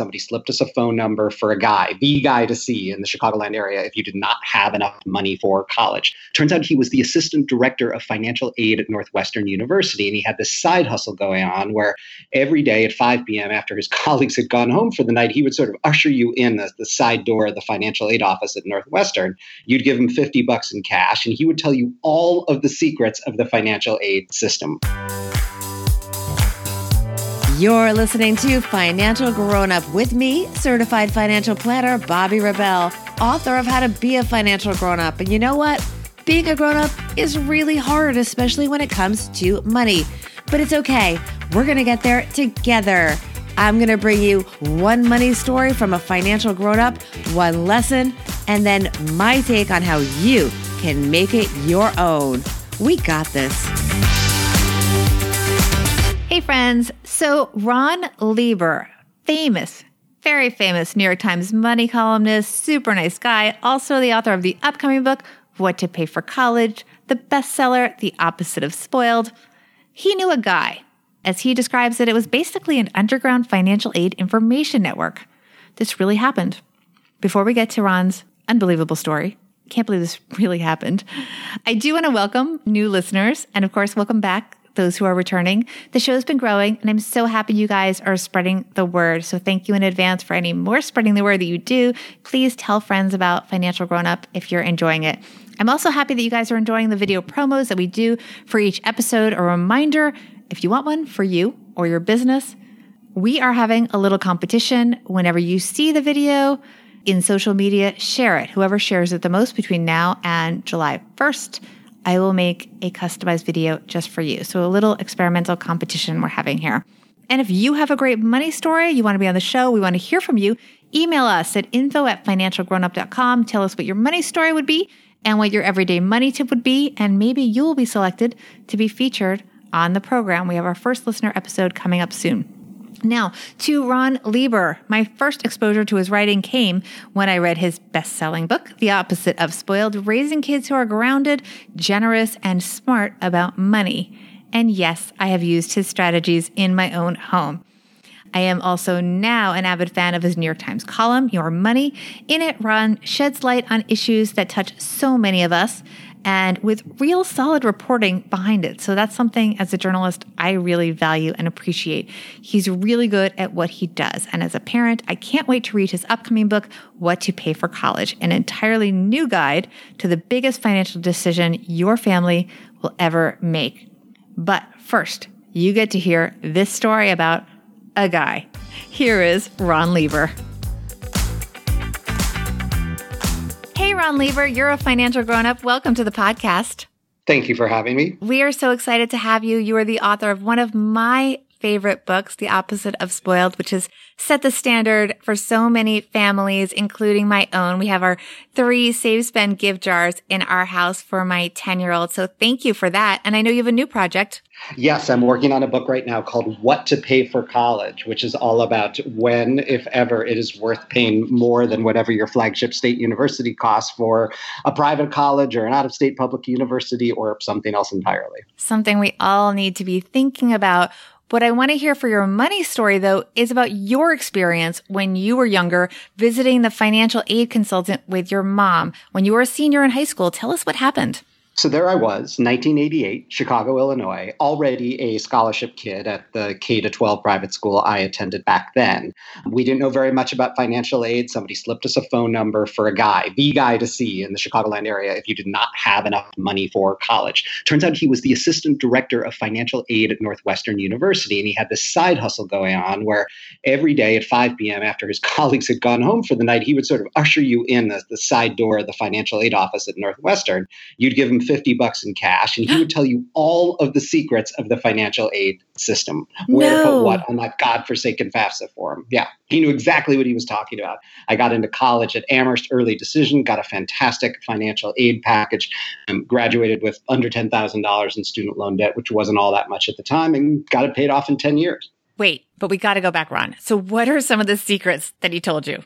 somebody slipped us a phone number for a guy, the guy to see in the Chicagoland area if you did not have enough money for college. Turns out he was the assistant director of financial aid at Northwestern University, and he had this side hustle going on where every day at 5 p.m., after his colleagues had gone home for the night, he would sort of usher you in the, the side door of the financial aid office at Northwestern. You'd give him 50 bucks in cash, and he would tell you all of the secrets of the financial aid system. You're listening to Financial Grown Up with me, certified financial planner Bobbi Rebell, author of How to Be a Financial Grown Up. And you know what? Being a grown up is really hard, especially when it comes to money. But it's okay. We're going to get there together. I'm going to bring you one money story from a financial grown up, one lesson, and then my take on how you can make it your own. We got this. Friends. So, Ron Lieber, famous, very famous New York Times money columnist, super nice guy, also the author of the upcoming book, What to Pay for College, the bestseller, The Opposite of Spoiled. He knew a guy. As he describes it, it was basically an underground financial aid information network. This really happened. Before we get to Ron's unbelievable story, can't believe this really happened. I do want to welcome new listeners and, of course, welcome back those who are returning. The show's been growing, and I'm so happy you guys are spreading the word. So thank you in advance for any more spreading the word that you do. Please tell friends about Financial Grown Up if you're enjoying it. I'm also happy that you guys are enjoying the video promos that we do for each episode. A reminder if you want one for you or your business, we are having a little competition. Whenever you see the video in social media, share it. Whoever shares it the most between now and July 1st I will make a customized video just for you. So, a little experimental competition we're having here. And if you have a great money story, you want to be on the show, we want to hear from you, email us at info at financialgrownup.com. Tell us what your money story would be and what your everyday money tip would be. And maybe you'll be selected to be featured on the program. We have our first listener episode coming up soon. Now, to Ron Lieber, my first exposure to his writing came when I read his best selling book, The Opposite of Spoiled Raising Kids Who Are Grounded, Generous, and Smart About Money. And yes, I have used his strategies in my own home. I am also now an avid fan of his New York Times column, Your Money. In it, Ron sheds light on issues that touch so many of us and with real solid reporting behind it. So that's something as a journalist I really value and appreciate. He's really good at what he does. And as a parent, I can't wait to read his upcoming book, What to Pay for College, an entirely new guide to the biggest financial decision your family will ever make. But first, you get to hear this story about a guy. Here is Ron Lieber. Ron Lieber, you're a financial grown up. Welcome to the podcast. Thank you for having me. We are so excited to have you. You are the author of one of my favorite books, The Opposite of Spoiled, which has set the standard for so many families, including my own. We have our three save, spend, give jars in our house for my 10 year old. So thank you for that. And I know you have a new project. Yes, I'm working on a book right now called What to Pay for College, which is all about when, if ever, it is worth paying more than whatever your flagship state university costs for a private college or an out of state public university or something else entirely. Something we all need to be thinking about. What I want to hear for your money story, though, is about your experience when you were younger visiting the financial aid consultant with your mom. When you were a senior in high school, tell us what happened. So there I was, 1988, Chicago, Illinois, already a scholarship kid at the K to 12 private school I attended back then. We didn't know very much about financial aid. Somebody slipped us a phone number for a guy, the guy to see in the Chicagoland area if you did not have enough money for college. Turns out he was the assistant director of financial aid at Northwestern University, and he had this side hustle going on where every day at 5 p.m., after his colleagues had gone home for the night, he would sort of usher you in the, the side door of the financial aid office at Northwestern. You'd give him 50 bucks in cash and he would tell you all of the secrets of the financial aid system, where no. to put what on that godforsaken FAFSA form. Yeah, he knew exactly what he was talking about. I got into college at Amherst Early Decision, got a fantastic financial aid package, and graduated with under $10,000 in student loan debt, which wasn't all that much at the time, and got it paid off in 10 years. Wait, but we got to go back, Ron. So, what are some of the secrets that he told you?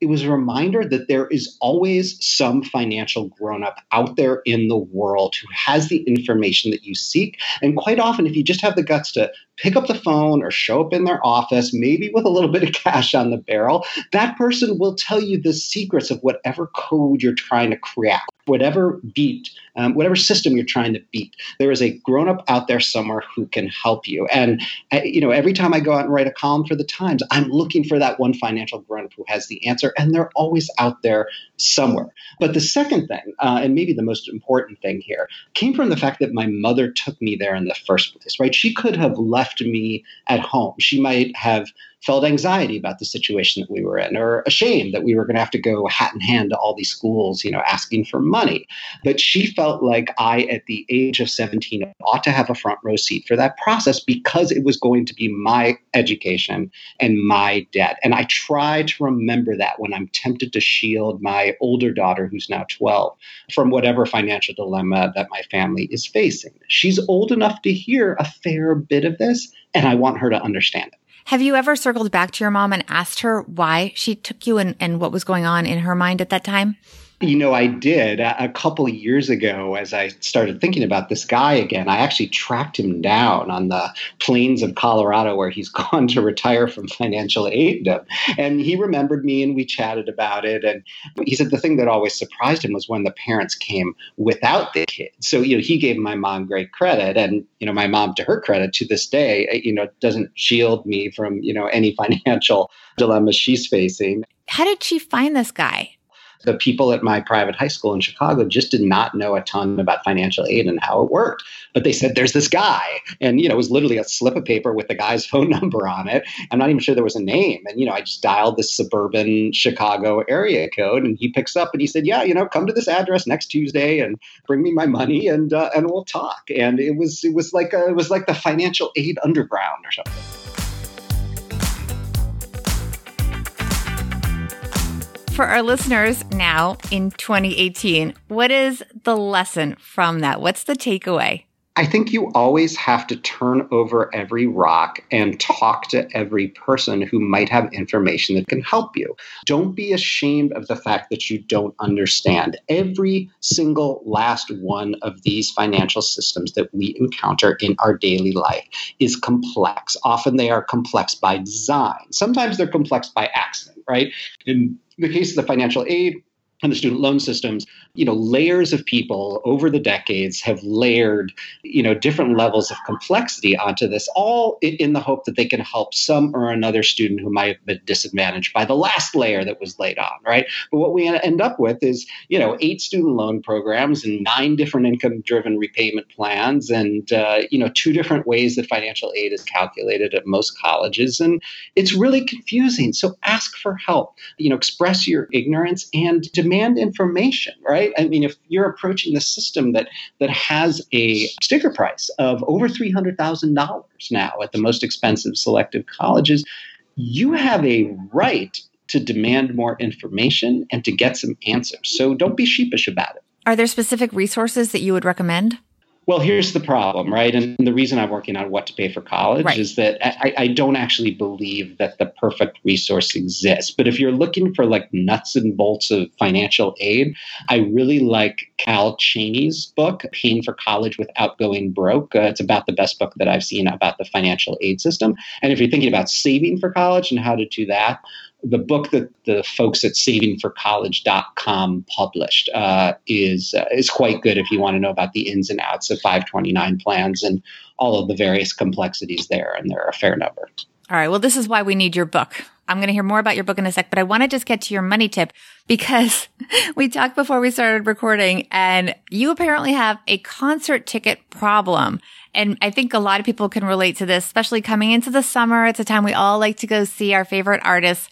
It was a reminder that there is always some financial grown up out there in the world who has the information that you seek. And quite often, if you just have the guts to pick up the phone or show up in their office, maybe with a little bit of cash on the barrel, that person will tell you the secrets of whatever code you're trying to crack, whatever beat, um, whatever system you're trying to beat. There is a grown up out there somewhere who can help you. And you know, every time I go out and write a column for the Times, I'm looking for that one financial grown up who has the answer, and they're always out there somewhere. But the second thing, uh, and maybe the most important thing here, came from the fact that my mother took me there in the first place. Right? She could have left me at home. She might have felt anxiety about the situation that we were in or ashamed that we were going to have to go hat in hand to all these schools, you know, asking for money. But she felt like I, at the age of 17, ought to have a front row seat for that process because it was going to be my education and my debt. And I try to remember that when I'm tempted to shield my older daughter, who's now 12, from whatever financial dilemma that my family is facing. She's old enough to hear a fair bit of this, and I want her to understand it. Have you ever circled back to your mom and asked her why she took you and, and what was going on in her mind at that time? You know, I did uh, a couple years ago as I started thinking about this guy again. I actually tracked him down on the plains of Colorado where he's gone to retire from financial aid. And he remembered me and we chatted about it. And he said the thing that always surprised him was when the parents came without the kids. So, you know, he gave my mom great credit. And, you know, my mom, to her credit, to this day, uh, you know, doesn't shield me from, you know, any financial dilemma she's facing. How did she find this guy? The people at my private high school in Chicago just did not know a ton about financial aid and how it worked. But they said, there's this guy. And, you know, it was literally a slip of paper with the guy's phone number on it. I'm not even sure there was a name. And, you know, I just dialed this suburban Chicago area code and he picks up and he said, yeah, you know, come to this address next Tuesday and bring me my money and, uh, and we'll talk. And it was, it was like, a, it was like the financial aid underground or something. For our listeners now in 2018, what is the lesson from that? What's the takeaway? I think you always have to turn over every rock and talk to every person who might have information that can help you. Don't be ashamed of the fact that you don't understand. Every single last one of these financial systems that we encounter in our daily life is complex. Often they are complex by design, sometimes they're complex by accident, right? In the case of the financial aid and the student loan systems, you know, layers of people over the decades have layered, you know, different levels of complexity onto this, all in the hope that they can help some or another student who might have been disadvantaged by the last layer that was laid on, right? But what we end up with is, you know, eight student loan programs and nine different income-driven repayment plans, and uh, you know, two different ways that financial aid is calculated at most colleges, and it's really confusing. So ask for help. You know, express your ignorance and demand information, right? I mean, if you're approaching the system that that has a sticker price of over three hundred thousand dollars now at the most expensive selective colleges, you have a right to demand more information and to get some answers. So don't be sheepish about it. Are there specific resources that you would recommend? Well, here's the problem, right? And the reason I'm working on what to pay for college right. is that I, I, don't actually believe that the perfect resource exists. But if you're looking for like nuts and bolts of financial aid, I really like Kal Chany's book, Paying for College Without Going Broke. Uh, it's about the best book that I've seen about the financial aid system. And if you're thinking about saving for college and how to do that, the book that the folks at savingforcollege.com published uh, is uh, is quite good if you want to know about the ins and outs of 529 plans and all of the various complexities there, and there are a fair number. All right. Well, this is why we need your book. I'm going to hear more about your book in a sec, but I want to just get to your money tip because we talked before we started recording and you apparently have a concert ticket problem. And I think a lot of people can relate to this, especially coming into the summer. It's a time we all like to go see our favorite artists.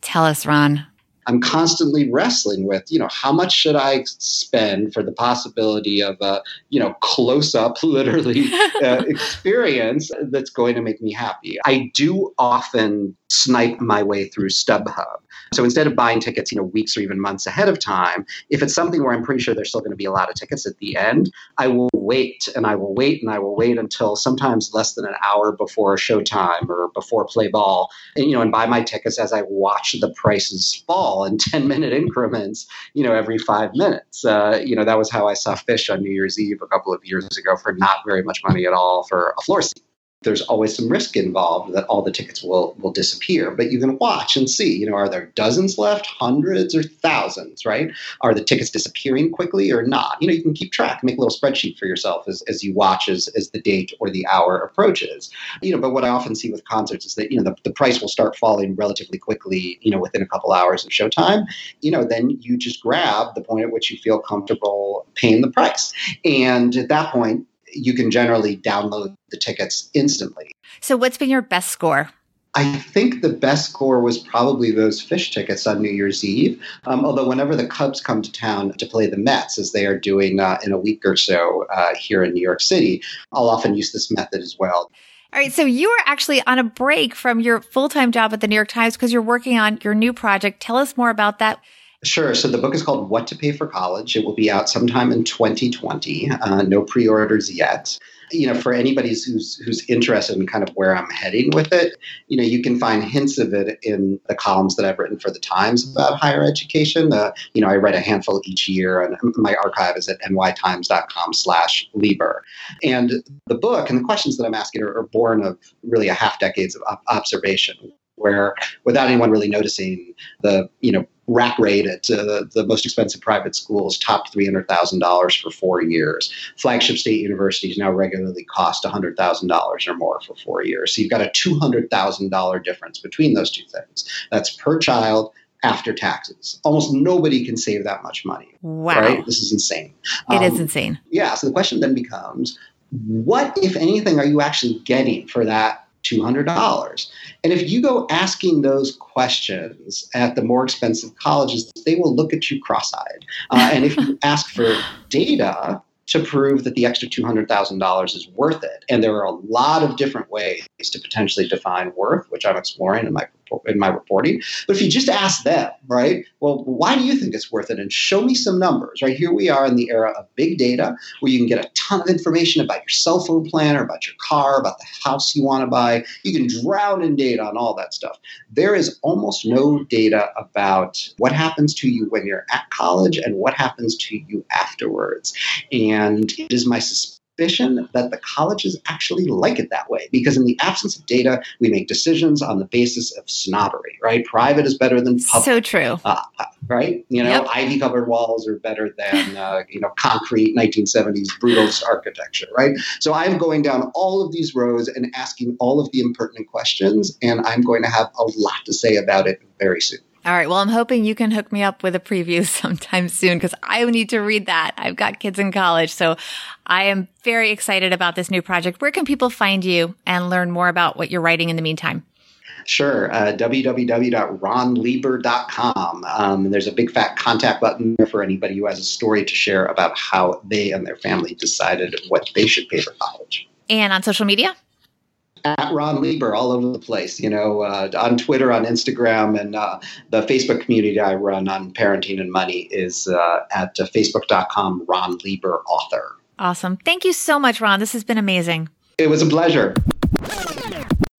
Tell us, Ron. I'm constantly wrestling with, you know, how much should I spend for the possibility of a, you know, close up, literally uh, experience that's going to make me happy. I do often snipe my way through StubHub. So instead of buying tickets, you know, weeks or even months ahead of time, if it's something where I'm pretty sure there's still going to be a lot of tickets at the end, I will wait and I will wait and I will wait until sometimes less than an hour before showtime or before play ball, and you know, and buy my tickets as I watch the prices fall in 10 minute increments, you know, every five minutes. Uh, you know, that was how I saw Phish on New Year's Eve a couple of years ago for not very much money at all for a floor seat there's always some risk involved that all the tickets will will disappear but you can watch and see you know are there dozens left hundreds or thousands right? Are the tickets disappearing quickly or not? You know you can keep track make a little spreadsheet for yourself as, as you watch as, as the date or the hour approaches. You know but what i often see with concerts is that you know the, the price will start falling relatively quickly you know within a couple hours of showtime. You know then you just grab the point at which you feel comfortable paying the price. And at that point you can generally download the tickets instantly. So, what's been your best score? I think the best score was probably those Phish tickets on New Year's Eve. Um, although, whenever the Cubs come to town to play the Mets, as they are doing uh, in a week or so uh, here in New York City, I'll often use this method as well. All right. So, you are actually on a break from your full time job at the New York Times because you're working on your new project. Tell us more about that. Sure. So the book is called What to Pay for College. It will be out sometime in 2020. Uh, no pre-orders yet. You know, for anybody who's who's interested in kind of where I'm heading with it, you know, you can find hints of it in the columns that I've written for the Times about higher education. Uh, you know, I write a handful each year, and my archive is at nytimes.com/lieber. And the book and the questions that I'm asking are, are born of really a half decades of observation where without anyone really noticing the you know rack rate at uh, the most expensive private schools topped $300,000 for four years. Flagship state universities now regularly cost $100,000 or more for four years. So you've got a $200,000 difference between those two things. That's per child after taxes. Almost nobody can save that much money. Wow. Right? This is insane. It um, is insane. Yeah. So the question then becomes what, if anything, are you actually getting for that $200. And if you go asking those questions at the more expensive colleges, they will look at you cross eyed. Uh, and if you ask for data, to prove that the extra $200,000 is worth it. And there are a lot of different ways to potentially define worth, which I'm exploring in my in my reporting. But if you just ask them, right, well, why do you think it's worth it? And show me some numbers, right? Here we are in the era of big data where you can get a ton of information about your cell phone plan or about your car, about the house you want to buy. You can drown in data on all that stuff. There is almost no data about what happens to you when you're at college and what happens to you afterwards. And it is my suspicion suspicion that the colleges actually like it that way because in the absence of data, we make decisions on the basis of snobbery, right? Private is better than public. So true. Uh, right? You know, yep. ivy covered walls are better than, uh, you know, concrete 1970s brutalist architecture, right? So I'm going down all of these rows and asking all of the impertinent questions, and I'm going to have a lot to say about it very soon. All right. Well, I'm hoping you can hook me up with a preview sometime soon because I need to read that. I've got kids in college. So I am very excited about this new project. Where can people find you and learn more about what you're writing in the meantime? Sure. Uh, www.ronlieber.com. Um, there's a big fat contact button there for anybody who has a story to share about how they and their family decided what they should pay for college. And on social media? At Ron Lieber all over the place, you know, uh, on Twitter, on Instagram, and uh, the Facebook community I run on parenting and money is uh, at uh, facebook.com, Ron Lieber author. Awesome. Thank you so much, Ron. This has been amazing. It was a pleasure.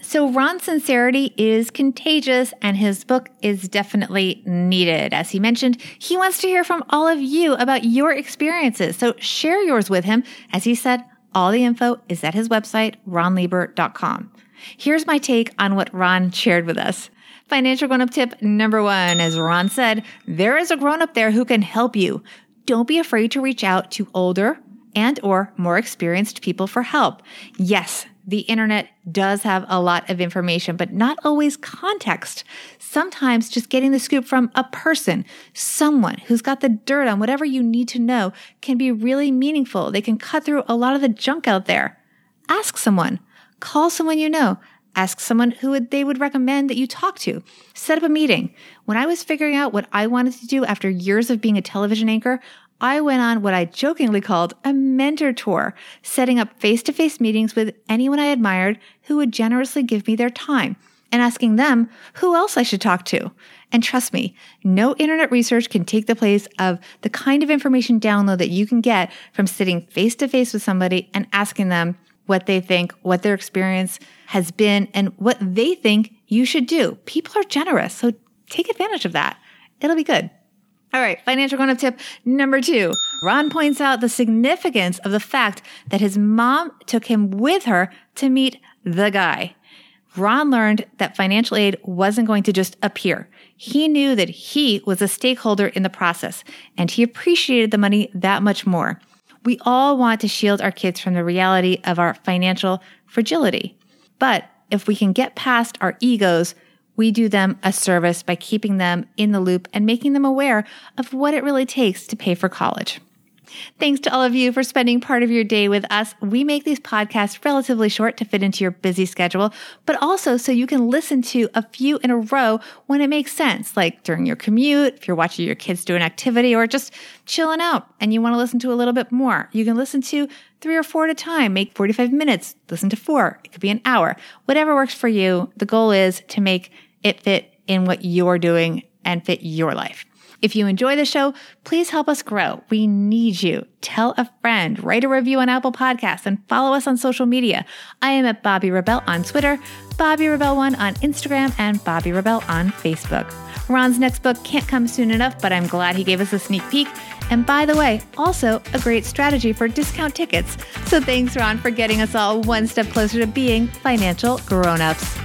So, Ron's sincerity is contagious, and his book is definitely needed. As he mentioned, he wants to hear from all of you about your experiences. So, share yours with him. As he said, all the info is at his website, ronlieber.com. Here's my take on what Ron shared with us. Financial grown up tip number one, as Ron said, there is a grown up there who can help you. Don't be afraid to reach out to older and or more experienced people for help. Yes, the internet does have a lot of information, but not always context. Sometimes just getting the scoop from a person, someone who's got the dirt on whatever you need to know can be really meaningful. They can cut through a lot of the junk out there. Ask someone, call someone you know, ask someone who would, they would recommend that you talk to. Set up a meeting. When I was figuring out what I wanted to do after years of being a television anchor, I went on what I jokingly called a mentor tour, setting up face to face meetings with anyone I admired who would generously give me their time. and asking them who else I should talk to. And trust me, no internet research can take the place of the kind of information download that you can get from sitting face to face with somebody and asking them what they think, what their experience has been, and what they think you should do. People are generous, so take advantage of that. It'll be good. All right, financial grown up tip number two. Ron points out the significance of the fact that his mom took him with her to meet the guy. Ron learned that financial aid wasn't going to just appear. He knew that he was a stakeholder in the process and he appreciated the money that much more. We all want to shield our kids from the reality of our financial fragility. But if we can get past our egos, we do them a service by keeping them in the loop and making them aware of what it really takes to pay for college. Thanks to all of you for spending part of your day with us. We make these podcasts relatively short to fit into your busy schedule, but also so you can listen to a few in a row when it makes sense, like during your commute, if you're watching your kids do an activity, or just chilling out and you want to listen to a little bit more. You can listen to three or four at a time, make 45 minutes, listen to four. It could be an hour, whatever works for you. The goal is to make it fit in what you're doing and fit your life. If you enjoy the show, please help us grow. We need you. Tell a friend, write a review on Apple Podcasts, and follow us on social media. I am at Bobbi Rebell on Twitter, Bobbi Rebell1 on Instagram, and Bobbi Rebell on Facebook. Ron's next book can't come soon enough, but I'm glad he gave us a sneak peek. And by the way, also a great strategy for discount tickets. So thanks, Ron, for getting us all one step closer to being financial grown-ups.